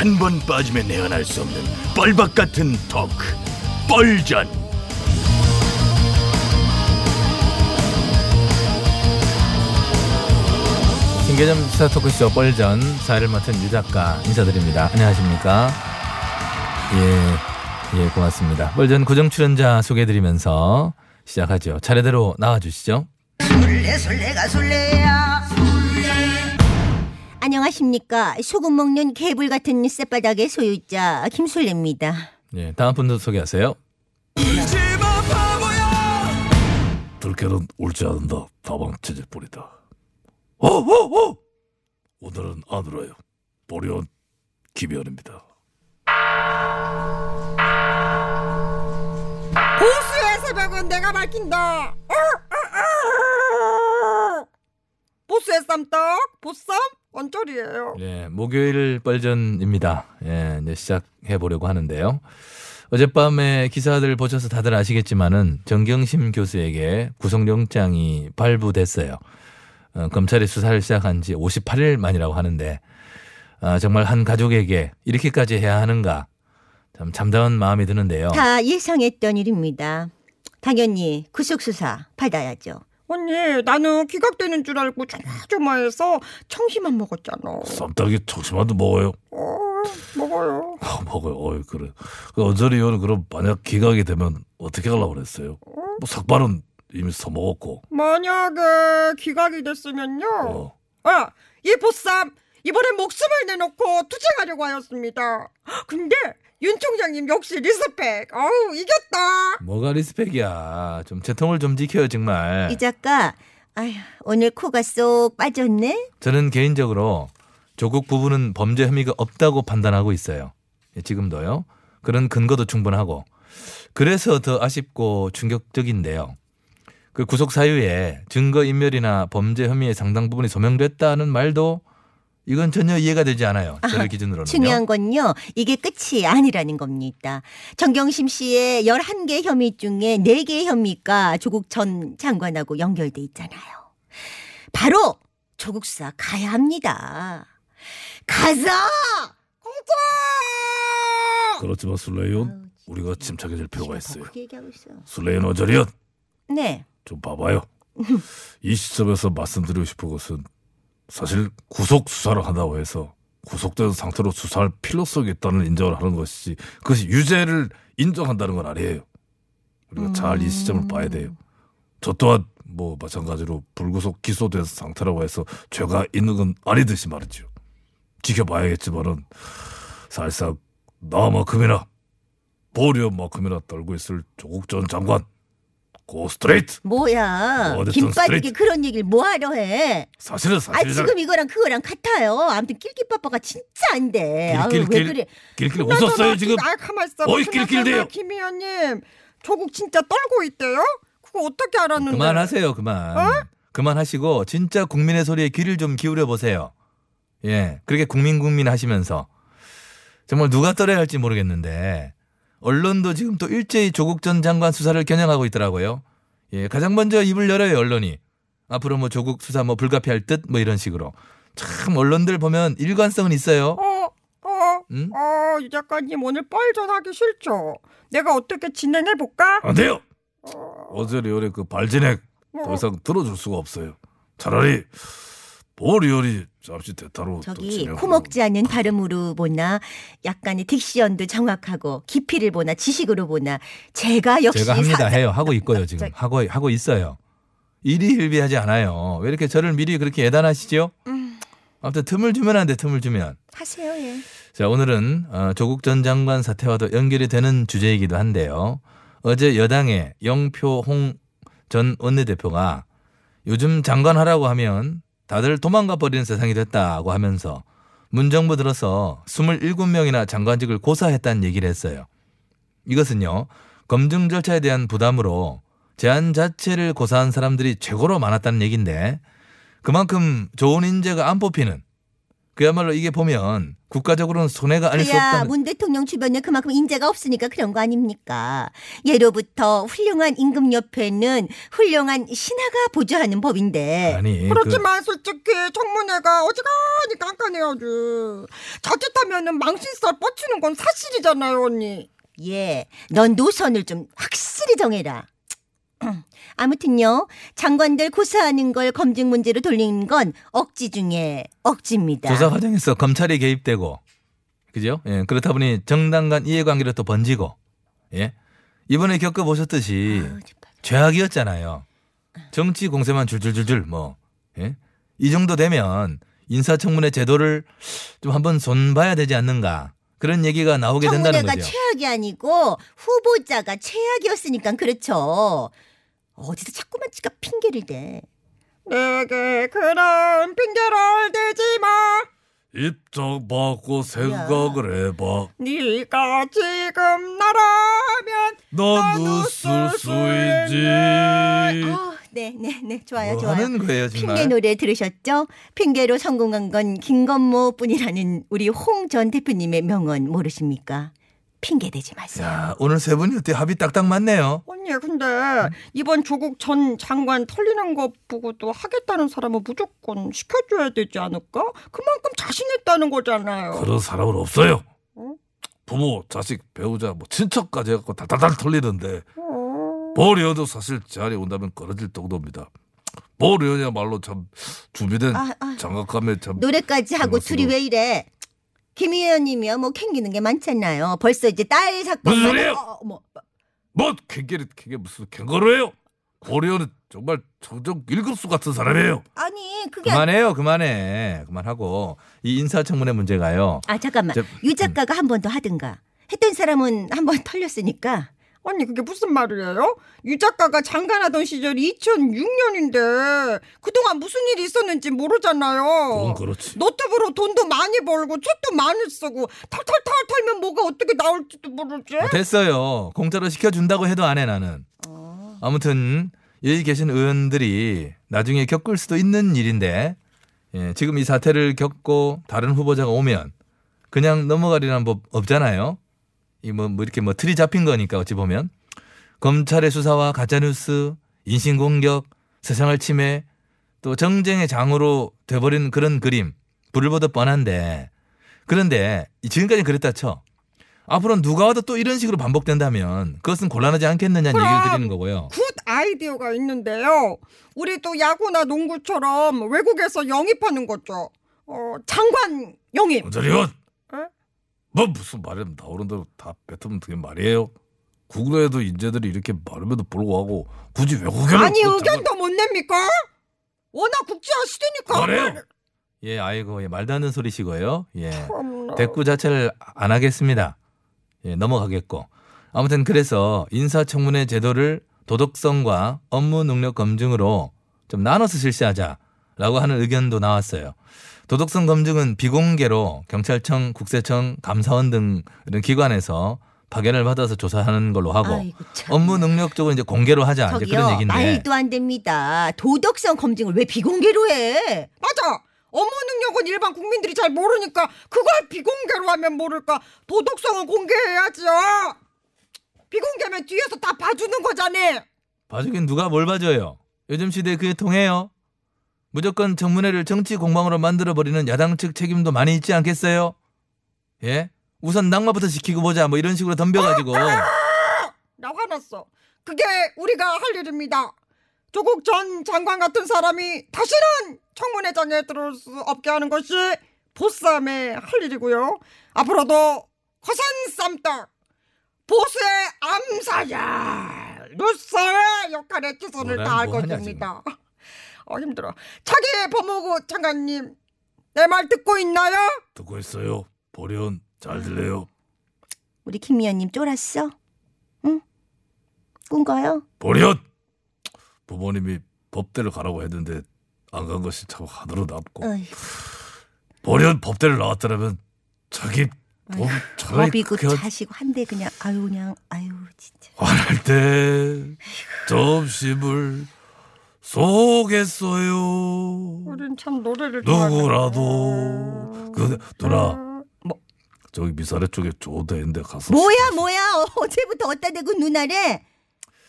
한 번 빠지면 내안할 수 없는 뻘박 같은 토크 뻘전 신개념 시사 토크쇼 뻘전 사회를 맡은 유 작가 인사드립니다. 안녕하십니까? 예, 예, 고맙습니다. 뻘전 고정 출연자 소개해드리면서 시작하죠. 차례대로 나와주시죠. 술래 술래가 술래야 안녕하십니까. 소금 먹는 개불 같은 쌔바닥의 소유자 김술래입니다. 예, 다음 분도 소개하세요. 들깨는 울지 않는다. 다방 체질 뿌리다. 어어어! 오늘은 안 울어요. 보리온 김현입니다. 보스의 새벽은 내가 밝힌다. 보스의 쌈떡, 보쌈, 언저리예요. 예, 목요일 뻘전입니다. 예, 이제 시작해 보려고 하는데요. 어젯밤에 기사들 보셔서 다들 아시겠지만은 정경심 교수에게 구속영장이 발부됐어요. 어, 검찰이 수사를 시작한 지 58일 만이라고 하는데 아, 정말 한 가족에게 이렇게까지 해야 하는가 참 참다운 마음이 드는데요. 다 예상했던 일입니다 당연히 구속 수사 받아야죠 언니, 나는 기각되는 줄 알고 조마조마해서 청심만 먹었잖아. 쌈딱이 청심환도 먹어요 어, 먹어요. 아, 먹어요 어이 그래 그 언저리 의원은 그럼 만약 기각이 되면 어떻게 하려고 그랬어요 뭐 삭발은 이미 써먹었고 만약에 기각이 됐으면요. 어. 아, 이 보쌈 이번엔 목숨을 내놓고 투쟁하려고 하였습니다. 근데 윤 총장님 역시 respect. 어우 이겼다. 뭐가 respect이야. 좀 체통을 좀 지켜요 정말. 이 작가 아휴 오늘 코가 쏙 빠졌네 저는 개인적으로 조국 부부는 범죄 혐의가 없다고 판단하고 있어요. 예, 지금도요. 그런 근거도 충분하고. 그래서 더 아쉽고 충격적인데요. 그 구속 사유에 증거 인멸이나 범죄 혐의의 상당 부분이 소명됐다는 말도 이건 전혀 이해가 되지 않아요. 저를 기준으로는요. 중요한 건요. 이게 끝이 아니라는 겁니다. 정경심 씨의 11개 혐의 중에 4개 혐의가 조국 전 장관하고 연결돼 있잖아요. 바로 조국 수사 가야 합니다. 가자 그렇지 만 술래연 아우, 우리가 침착해질 필요가 있어요. 술래연 어저리연 네. 좀 봐봐요. 이 시점에서 말씀드리고 싶은 것은 사실 구속 수사를 한다고 해서 구속된 상태로 수사할 필요성이 있다는 인정을 하는 것이지 그것이 유죄를 인정한다는 건 아니에요. 우리가 잘 이 시점을 봐야 돼요. 저 또한 뭐 마찬가지로 불구속 기소된 상태라고 해서 죄가 있는 건 아니듯이 말이죠. 지켜봐야겠지만은 사실상 나만큼이나 보리만큼이나 떨고 있을 조국 전 장관 go straight 뭐야 어쨌든 김 빠지게 straight. 그런 얘기를 뭐하러 해 사실은 아 사실이잖아. 지금 이거랑 그거랑 같아요 아무튼 낄끼빠빠가 진짜 안 돼 아유 왜 길길길 그래 길길 웃었어요 지금. 아 가만 있어. 어이, 낄낄대요. 김 의원님 조국 진짜 떨고 있대요? 그거 어떻게 알았는데? 그만하세요, 그만. 어? 그만하시고 진짜 국민의 소리에 귀를 좀 기울여 보세요. 예, 그렇게 국민 국민 하시면서 정말 누가 떨어야 할지 모르겠는데 언론도 지금 또 일제히 조국 전 장관 수사를 겨냥하고 있더라고요. 예, 가장 먼저 입을 열어요 언론이. 앞으로 뭐 조국 수사 뭐 불가피할 듯 뭐 이런 식으로. 참 언론들 보면 일관성은 있어요. 어, 어, 응? 어, 이 작가님 오늘 뻘전하기 싫죠? 내가 어떻게 진행해 볼까? 안 돼요. 어제 리얼의 그 발진액 더 이상 들어줄 수가 없어요. 차라리 뭘 의원이 잠시 대타로 또 저기 진행하고. 코먹지 않는 발음으로 보나 약간의 딕션도 정확하고 깊이를 보나 지식으로 보나 제가 역시 제가 합니다 사- 해요. 하고 있고요 지금 저- 하고 하고 있어요. 일희일비하지 않아요. 왜 이렇게 저를 미리 그렇게 예단하시죠? 아무튼 틈을 주면 안 돼. 틈을 주면. 하세요 예. 자 오늘은 어, 조국 전 장관 사태와도 연결이 되는 주제이기도 한데요. 어제 여당의 영표홍 전 원내대표가 요즘 장관하라고 하면 다들 도망가 버리는 세상이 됐다고 하면서 문정부 들어서 27명이나 장관직을 고사했다는 얘기를 했어요. 이것은요 검증 절차에 대한 부담으로 제안 자체를 고사한 사람들이 최고로 많았다는 얘기인데 그만큼 좋은 인재가 안 뽑히는 그야말로 이게 보면 국가적으로는 손해가 아닐 수 없다는 문 대통령 주변에 그만큼 인재가 없으니까 그런 거 아닙니까? 예로부터 훌륭한 임금 옆에는 훌륭한 신하가 보좌하는 법인데 아니 그 그렇지만 솔직히 청문회가 어지간히 깐깐해요 아주 자칫하면은 망신살 뻗치는 건 사실이잖아요 언니 예, 넌 노선을 좀 확실히 정해라. 아무튼요, 장관들 고사하는 걸 검증 문제로 돌리는 건 억지 중에 억지입니다. 조사 과정에서 검찰이 개입되고 그죠? 예, 그렇다 보니 정당 간 이해관계로 또 번지고 예 이번에 겪어 보셨듯이 아유. 죄악이었잖아요. 정치 공세만 줄줄줄줄 뭐 예? 이 정도 되면 인사청문회 제도를 좀 한번 손봐야 되지 않는가 그런 얘기가 나오게 된다는 청문회가 거죠. 최악이 아니고 후보자가 최악이었으니까 그렇죠. 어디서 자꾸만 지가 핑계를 대. 내게 그런 핑계를 대지 마 입장 바꿔 생각을 해봐. 네가 지금 나라면 난 나도 웃을 쓸수수 있지. 아, 네, 네, 네, 좋아요, 뭐 좋아요. 하는 거예요 핑계 정말. 노래 들으셨죠? 핑계로 성공한 건 김건모뿐이라는 우리 홍 전 대표님의 명언 모르십니까? 핑계 대지 마세요. 야 오늘 세 분이 어때 합이 딱딱 맞네요. 언니 근데 이번 조국 전 장관 털리는 거 보고도 하겠다는 사람은 무조건 시켜줘야 되지 않을까? 그만큼 자신 있다는 거잖아요 그런 사람은 없어요. 어? 부모, 자식, 배우자, 뭐 친척까지 해갖고 달달달 털리는데 어. 볼 의원도 사실 제안이 온다면 걸어질 정도입니다. 볼 의원이야말로 참 준비된 아, 아. 장갑감에 참 노래까지 하고. 둘이 왜 이래? 김 의원님이요, 뭐 캥기는 게 많잖아요. 벌써 이제 딸 사건. 무슨 소리예요? 어, 어, 뭐, 뭐 캥게리 캥게 무슨 캥거루예요? 볼 의원은 정말 정정 일급수 같은 사람이에요. 아니 그게 그만해요 그만해 그만하고 이 인사청문회 문제가요. 아 잠깐만 저- 유 작가가 한 번 더 하든가 했던 사람은 한 번 털렸으니까 언니 그게 무슨 말이에요? 유 작가가 장관하던 시절이 2006년인데 그동안 무슨 일이 있었는지 모르잖아요. 그렇지. 노트북으로 돈도 많이 벌고 책도 많이 쓰고 털털털 털면 뭐가 어떻게 나올지도 모르지. 어, 됐어요. 공짜로 시켜준다고 해도 안 해 나는. 아무튼 여기 계신 의원들이 나중에 겪을 수도 있는 일인데 예, 지금 이 사태를 겪고 다른 후보자가 오면 그냥 넘어가리라는 법 없잖아요. 이뭐 이렇게 뭐 틀이 잡힌 거니까 어찌 보면 검찰의 수사와 가짜뉴스, 인신공격, 세상을 침해 또 정쟁의 장으로 돼버린 그런 그림 불을 보듯 뻔한데 그런데 지금까지 그랬다 쳐. 앞으로 누가 와도 또 이런 식으로 반복된다면 그것은 곤란하지 않겠느냐는 그럼. 얘기를 드리는 거고요. Good idea가 있는데요. 우리 또 야구나 농구처럼 외국에서 영입하는 거죠. 어, 장관 영입. 원전 의원. 에? 뭐 무슨 말이면 나오는 대로 다 뱉으면 되게 말이에요. 국내에도 인재들이 이렇게 많음에도 불구하고 굳이 외국에는 아니 그 의견도 못 냅니까? 워낙 국제화 시대니까. 말해요. 예, 아이고, 예, 말도 안 되는 소리시고요. 예. 참나. 대꾸 자체를 안 하겠습니다. 예, 넘어가겠고. 아무튼 그래서 인사청문회 제도를 도덕성과 업무 능력 검증으로 좀 나눠서 실시하자 라고 하는 의견도 나왔어요. 도덕성 검증은 비공개로 경찰청, 국세청, 감사원 등 이런 기관에서 파견을 받아서 조사하는 걸로 하고. 업무 능력 쪽은 이제 공개로 하자 이제 저기요 그런 얘기인데 말도 안 됩니다. 도덕성 검증을 왜 비공개로 해? 맞아. 업무 능력은 일반 국민들이 잘 모르니까 그걸 비공개로 하면 모를까. 도덕성은 공개해야죠. 비공개면 뒤에서 다 봐주는 거잖아. 봐주긴 누가 뭘 봐줘요? 요즘 시대에 그게 통해요? 무조건 청문회를 정치 공방으로 만들어버리는 야당 측 책임도 많이 있지 않겠어요? 예? 우선 낙마부터 시키고 보자 뭐 이런 식으로 덤벼가지고 나 화났어. 그게 우리가 할 일입니다. 조국 전 장관 같은 사람이 다시는 청문회장에 들어올 수 없게 하는 것이 보쌈의 할 일이고요. 앞으로도 허선 쌈떡 보수의 암살야 루서의 역할에 최선을 다할 뭐 것입니다. 어 힘들어. 차기 법무부 장관님 내 말 듣고 있나요? 듣고 있어요. 보련 잘 들려요. 우리 김 의원님 쫄았어? 응? 꾼 거요? 보련 부모님이 법대로 가라고 했는데 안 간 것이 참 하늘로 남고 어이, 보련 법대로 나왔더라면 자기 법 차라리 법이고 그렇게 자시고 한데 그냥 아유 그냥 아유 진짜. 말할 때 점심을 쏘겠어요. 우린 참 노래를 누구라도 그 누나 뭐 저기 미사리 쪽에 좋은 데 있는데 가서 뭐야 뭐야 어제부터 어디다 대고 누나래?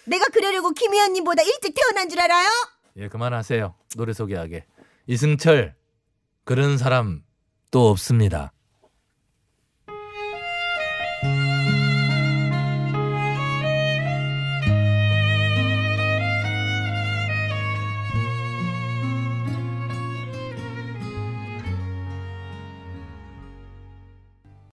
내가 그러려고 김 의원님보다 일찍 태어난 줄 알아요? 예, 그만하세요. 노래 소개하게. 이승철 그런 사람 또 없습니다.